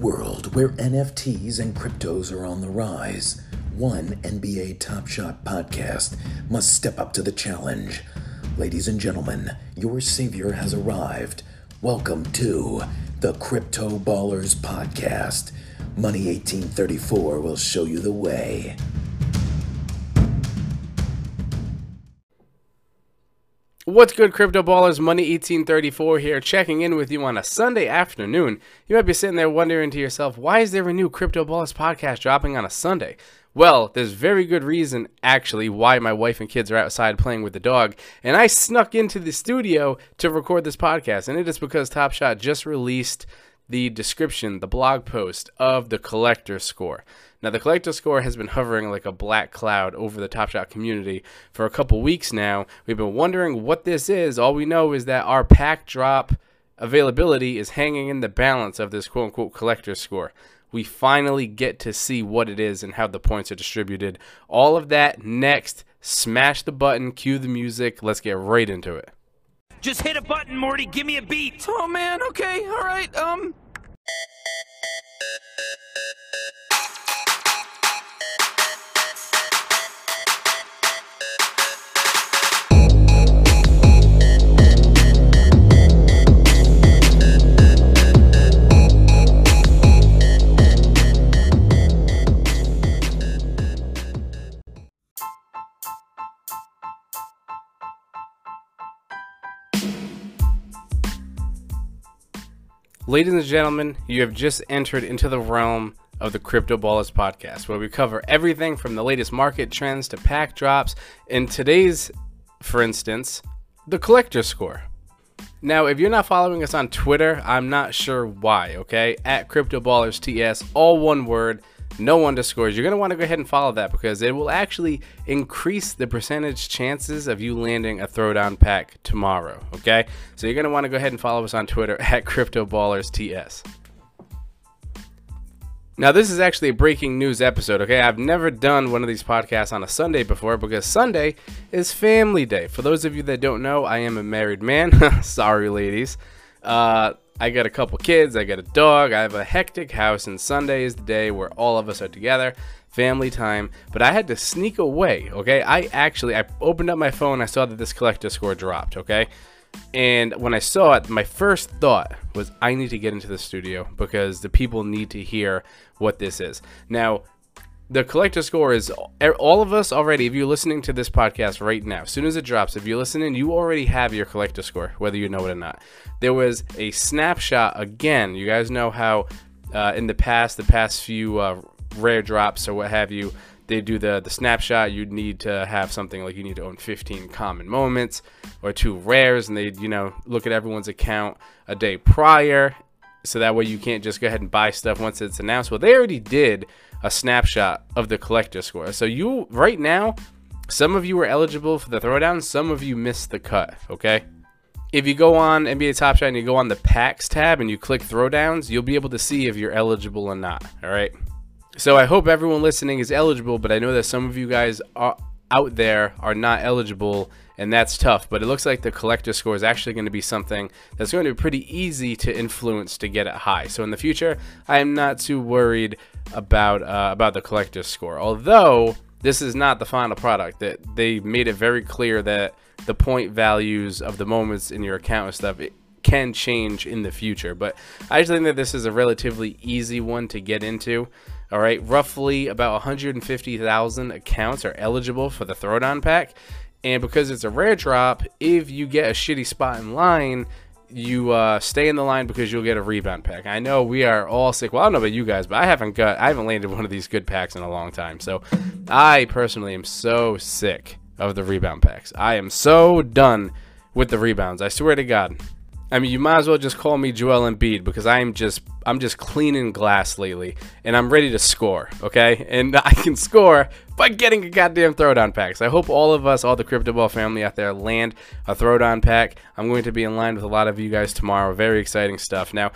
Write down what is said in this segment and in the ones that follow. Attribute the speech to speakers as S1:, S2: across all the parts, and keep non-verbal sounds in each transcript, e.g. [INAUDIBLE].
S1: world where NFTs and cryptos are on the rise, one NBA Top Shot podcast must step up to the challenge. Ladies and gentlemen, your savior has arrived. Welcome to the Crypto Ballers Podcast. Money 1834 will show you the way.
S2: What's good, Crypto Ballers? Money 1834 here, checking in with you on a Sunday afternoon. You might be sitting there wondering to yourself, why is there a new Crypto Ballers podcast dropping on a Sunday? Well, there's very good reason, actually, why my wife and kids are outside playing with the dog, and I snuck into the studio to record this podcast, and it is because Top Shot just released the description, the blog post of the collector score. Now, the collector score has been hovering like a black cloud over the Top Shot community for a couple weeks now. We've been wondering what this is. All we know is that our pack drop availability is hanging in the balance of this quote unquote collector score. We finally get to see what it is and how the points are distributed. All of that next. Smash the button, cue the music. Let's get right into it.
S3: Just hit a button, Morty. Give me a beat.
S4: Oh man, okay, alright, um.
S2: Ladies and gentlemen, you have just entered into the realm of the Crypto Ballers podcast, where we cover everything from the latest market trends to pack drops. In today's, for instance, the collector score. Now, if you're not following us on Twitter, I'm not sure why, okay? At Crypto Ballers TS, all one word, no underscores. You're going to want to go ahead and follow that because it will actually increase the percentage chances of you landing a throwdown pack tomorrow, okay? So you're going to want to go ahead and follow us on Twitter [LAUGHS] at CryptoBallersTS. Now, this is actually a breaking news episode, okay? I've never done one of these podcasts on a Sunday before because Sunday is family day. For those of you that don't know, I am a married man. [LAUGHS] Sorry, ladies. Uh, I got a couple kids, I got a dog, I have a hectic house, and Sunday is the day where all of us are together, family time. But I had to sneak away, okay? I actually I opened up my phone, I saw that this collector score dropped, okay? And when I saw it, my first thought was I need to get into the studio because the people need to hear what this is. Now, the collector score is all of us already. If you're listening to this podcast right now, as soon as it drops, if you're listening, you already have your collector score, whether you know it or not. There was a snapshot again. You guys know how uh, in the past, the past few uh, rare drops or what have you, they do the the snapshot. You'd need to have something like you need to own 15 common moments or two rares, and they you know look at everyone's account a day prior, so that way you can't just go ahead and buy stuff once it's announced. Well, they already did a snapshot of the collector score. So you right now, some of you are eligible for the throwdown, some of you missed the cut, okay? If you go on NBA Top Shot and you go on the packs tab and you click throwdowns, you'll be able to see if you're eligible or not, all right? So I hope everyone listening is eligible, but I know that some of you guys are out there are not eligible and that's tough but it looks like the collector score is actually going to be something that's going to be pretty easy to influence to get it high so in the future i am not too worried about uh, about the collector score. Although this is not the final product that they made it very clear that the point values of the moments in your account and stuff it can change in the future. But i just think that this is a relatively easy one to get into. All right, roughly about 150,000 accounts are eligible for the Throwdown pack. And because it's a rare drop, if you get a shitty spot in line, you uh, stay in the line because you'll get a rebound pack. I know we are all sick. Well, I don't know about you guys, but I haven't got, I haven't landed one of these good packs in a long time. So I personally am so sick of the rebound packs. I am so done with the rebounds. I swear to God. I mean, you might as well just call me Joel Embiid because I'm just I'm just cleaning glass lately, and I'm ready to score. Okay, and [LAUGHS] I can score by getting a goddamn throwdown pack. So I hope all of us, all the Crypto Ball family out there, land a throwdown pack. I'm going to be in line with a lot of you guys tomorrow. Very exciting stuff. Now,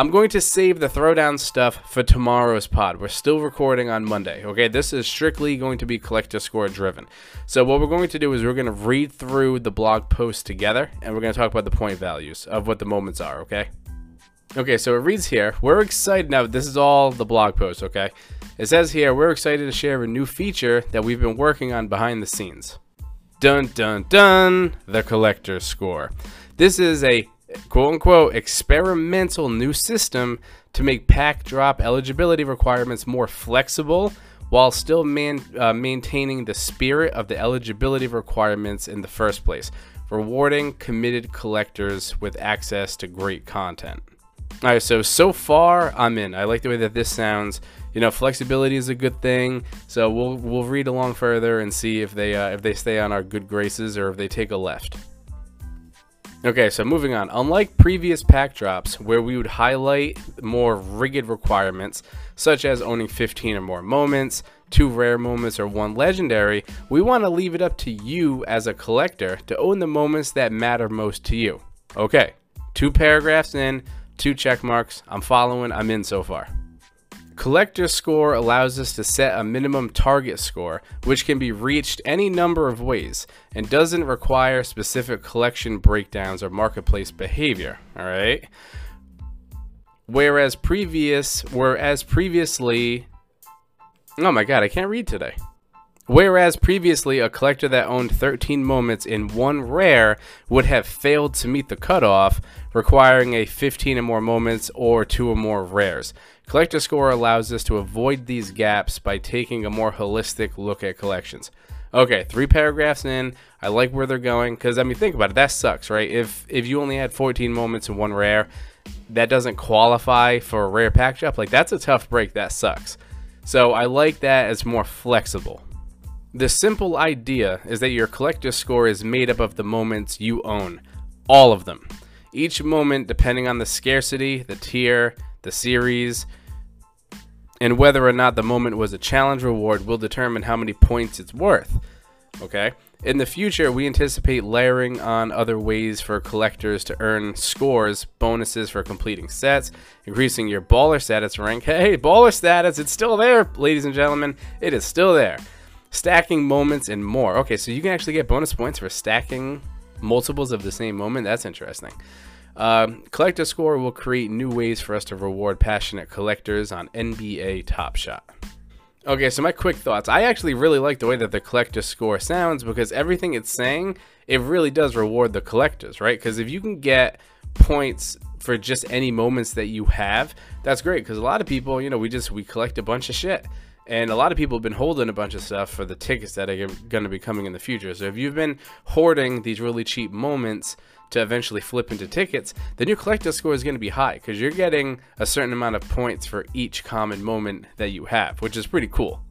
S2: I'm going to save the throwdown stuff for tomorrow's pod. We're still recording on Monday. Okay, this is strictly going to be collector score driven. So what we're going to do is we're going to read through the blog post together, and we're going to talk about the point values of what the moments are. Okay. Okay, so it reads here, we're excited. Now, this is all the blog post, okay? It says here, we're excited to share a new feature that we've been working on behind the scenes. Dun dun dun, the collector's score. This is a quote unquote experimental new system to make pack drop eligibility requirements more flexible while still man, uh, maintaining the spirit of the eligibility requirements in the first place, rewarding committed collectors with access to great content. All right, so so far I'm in. I like the way that this sounds. You know, flexibility is a good thing. So we'll we'll read along further and see if they uh, if they stay on our good graces or if they take a left. Okay, so moving on. Unlike previous pack drops, where we would highlight more rigid requirements, such as owning 15 or more moments, two rare moments, or one legendary, we want to leave it up to you as a collector to own the moments that matter most to you. Okay, two paragraphs in, two check marks. I'm following, I'm in so far. Collector score allows us to set a minimum target score, which can be reached any number of ways, and doesn't require specific collection breakdowns or marketplace behavior. All right. Whereas previous, whereas previously, oh my god, I can't read today. Whereas previously, a collector that owned 13 moments in one rare would have failed to meet the cutoff, requiring a 15 or more moments or two or more rares. Collector Score allows us to avoid these gaps by taking a more holistic look at collections. Okay, three paragraphs in. I like where they're going because I mean, think about it. That sucks, right? If if you only had 14 moments in one rare, that doesn't qualify for a rare pack drop. Like that's a tough break. That sucks. So I like that as more flexible. The simple idea is that your collector score is made up of the moments you own, all of them. Each moment, depending on the scarcity, the tier, the series, and whether or not the moment was a challenge reward will determine how many points it's worth. Okay? In the future, we anticipate layering on other ways for collectors to earn scores, bonuses for completing sets, increasing your baller status rank. Hey, baller status, it's still there, ladies and gentlemen. It is still there stacking moments, and more. Okay, so you can actually get bonus points for stacking multiples of the same moment. That's interesting. Um, collector score will create new ways for us to reward passionate collectors on NBA Top Shot. Okay, so my quick thoughts. I actually really like the way that the collector score sounds because everything it's saying, it really does reward the collectors, right? Because if you can get points for just any moments that you have, that's great. Because a lot of people, you know, we just we collect a bunch of shit. And a lot of people have been holding a bunch of stuff for the tickets that are going to be coming in the future. So if you've been hoarding these really cheap moments to eventually flip into tickets, then your collector score is going to be high because you're getting a certain amount of points for each common moment that you have, which is pretty cool.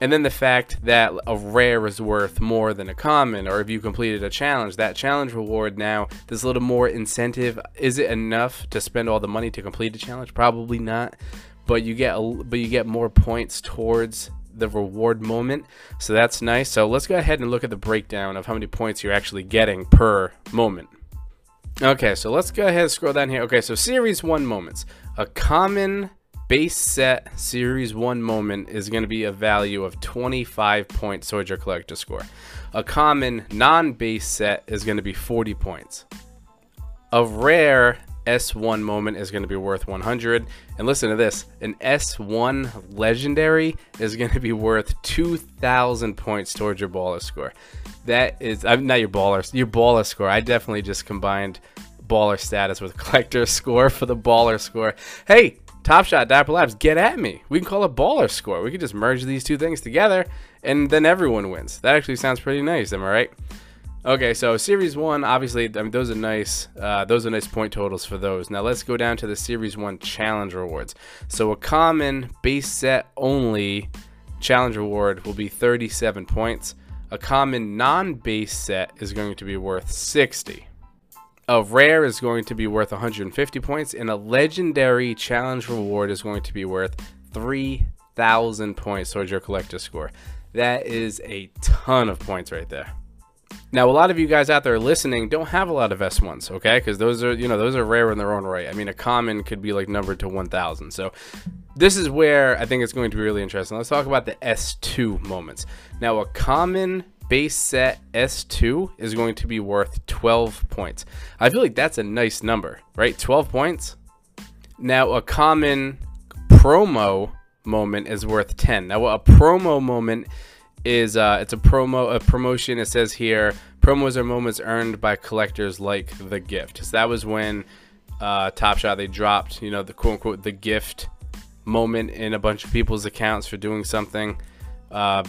S2: And then the fact that a rare is worth more than a common, or if you completed a challenge, that challenge reward now, there's a little more incentive. Is it enough to spend all the money to complete a challenge? Probably not but you get a, but you get more points towards the reward moment. So that's nice. So let's go ahead and look at the breakdown of how many points you're actually getting per moment. Okay, so let's go ahead and scroll down here. Okay, so series 1 moments. A common base set series 1 moment is going to be a value of 25 points towards collector score. A common non-base set is going to be 40 points. A rare S1 moment is going to be worth 100. And listen to this an S1 legendary is going to be worth 2,000 points towards your baller score. That is, I'm not your baller, your baller score. I definitely just combined baller status with [LAUGHS] collector score for the baller score. Hey, Top Shot, Dapper Labs, get at me. We can call it baller score. We can just merge these two things together and then everyone wins. That actually sounds pretty nice, am I right? Okay, so series one, obviously, I mean, those are nice. Uh, those are nice point totals for those. Now let's go down to the series one challenge rewards. So a common base set only challenge reward will be 37 points. A common non-base set is going to be worth 60. A rare is going to be worth 150 points, and a legendary challenge reward is going to be worth 3,000 points towards your collector score. That is a ton of points right there. Now, a lot of you guys out there listening don't have a lot of S1s, okay? Because those are, you know, those are rare in their own right. I mean, a common could be like numbered to 1,000. So this is where I think it's going to be really interesting. Let's talk about the S2 moments. Now, a common base set S2 is going to be worth 12 points. I feel like that's a nice number, right? 12 points? Now, a common promo moment is worth 10. Now, a promo moment is uh, it's a promo a promotion. It says here promos are moments earned by collectors like the gift. So that was when uh, Top Shot they dropped you know the quote unquote the gift moment in a bunch of people's accounts for doing something. Uh,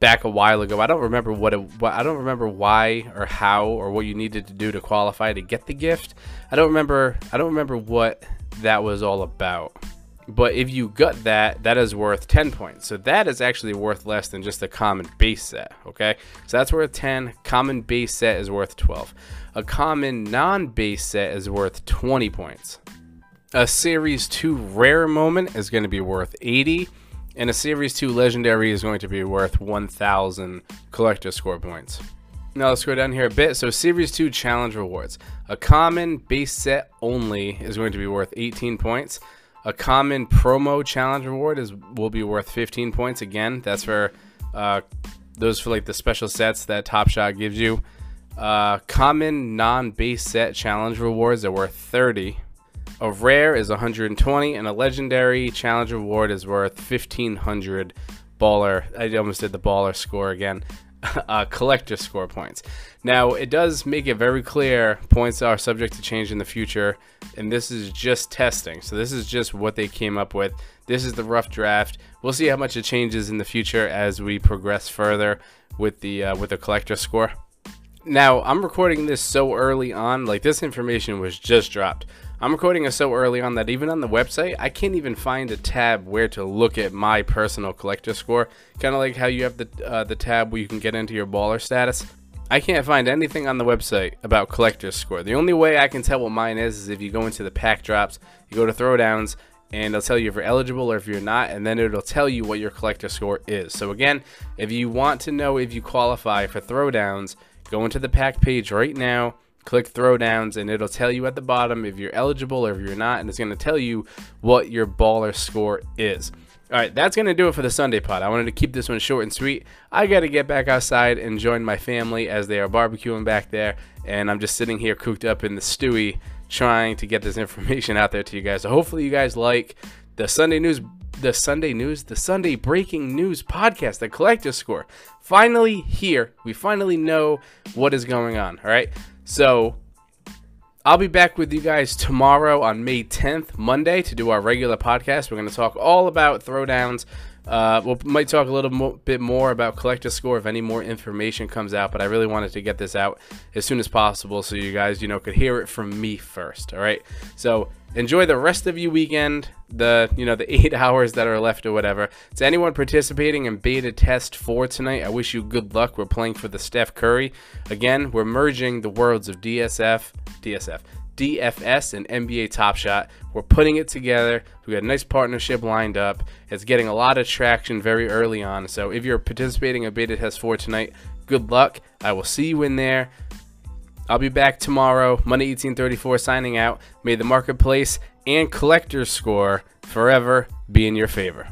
S2: back a while ago. I don't remember what it. What, I don't remember why or how or what you needed to do to qualify to get the gift. I don't remember. I don't remember what that was all about. But if you got that, that is worth 10 points. So that is actually worth less than just a common base set. Okay, so that's worth 10. Common base set is worth 12. A common non-base set is worth 20 points. A series 2 rare moment is going to be worth 80 and a Series 2 Legendary is going to be worth 1,000 collector score points. Now let's go down here a bit. So Series 2 Challenge Rewards. A common base set only is going to be worth 18 points. A common promo challenge reward is will be worth 15 points. Again, that's for uh, those for like the special sets that Top Shot gives you. Uh, common non-base set challenge rewards are worth 30 a rare is 120, and a legendary challenge reward is worth 1500 baller. I almost did the baller score again. [LAUGHS] uh, collector score points. Now, it does make it very clear points are subject to change in the future, and this is just testing. So, this is just what they came up with. This is the rough draft. We'll see how much it changes in the future as we progress further with the uh, with the collector score. Now, I'm recording this so early on, like this information was just dropped. I'm recording it so early on that even on the website, I can't even find a tab where to look at my personal collector score. Kind of like how you have the uh, the tab where you can get into your baller status. I can't find anything on the website about collector score. The only way I can tell what mine is is if you go into the pack drops, you go to throwdowns, and it'll tell you if you're eligible or if you're not, and then it'll tell you what your collector score is. So again, if you want to know if you qualify for throwdowns, go into the pack page right now click throwdowns and it'll tell you at the bottom if you're eligible or if you're not and it's going to tell you what your baller score is all right that's going to do it for the sunday pod i wanted to keep this one short and sweet i got to get back outside and join my family as they are barbecuing back there and i'm just sitting here cooked up in the stewie trying to get this [LAUGHS] information out there to you guys so hopefully you guys like the sunday news the Sunday news, the Sunday breaking news podcast, the collector score. Finally here. We finally know what is going on. All right. So I'll be back with you guys tomorrow on May 10th, Monday, to do our regular podcast. We're going to talk all about throwdowns. Uh, we might talk a little mo- bit more about collector score if any more information comes out, but I really wanted to get this out as soon as possible so you guys, you know, could hear it from me first. All right. So enjoy the rest of your weekend the you know the [LAUGHS] eight hours that are left or whatever to anyone participating in beta test 4 tonight i wish you good luck we're playing for the steph curry again we're merging the worlds of dsf dsf dfs and nba top shot. We're putting it together. We got a nice partnership lined up. It's getting a lot of traction very early on. So if you're participating in beta test 4 tonight good luck. I will see you in there. I'll be back tomorrow, Money 1834, signing out. May the marketplace and collector's score forever be in your favor.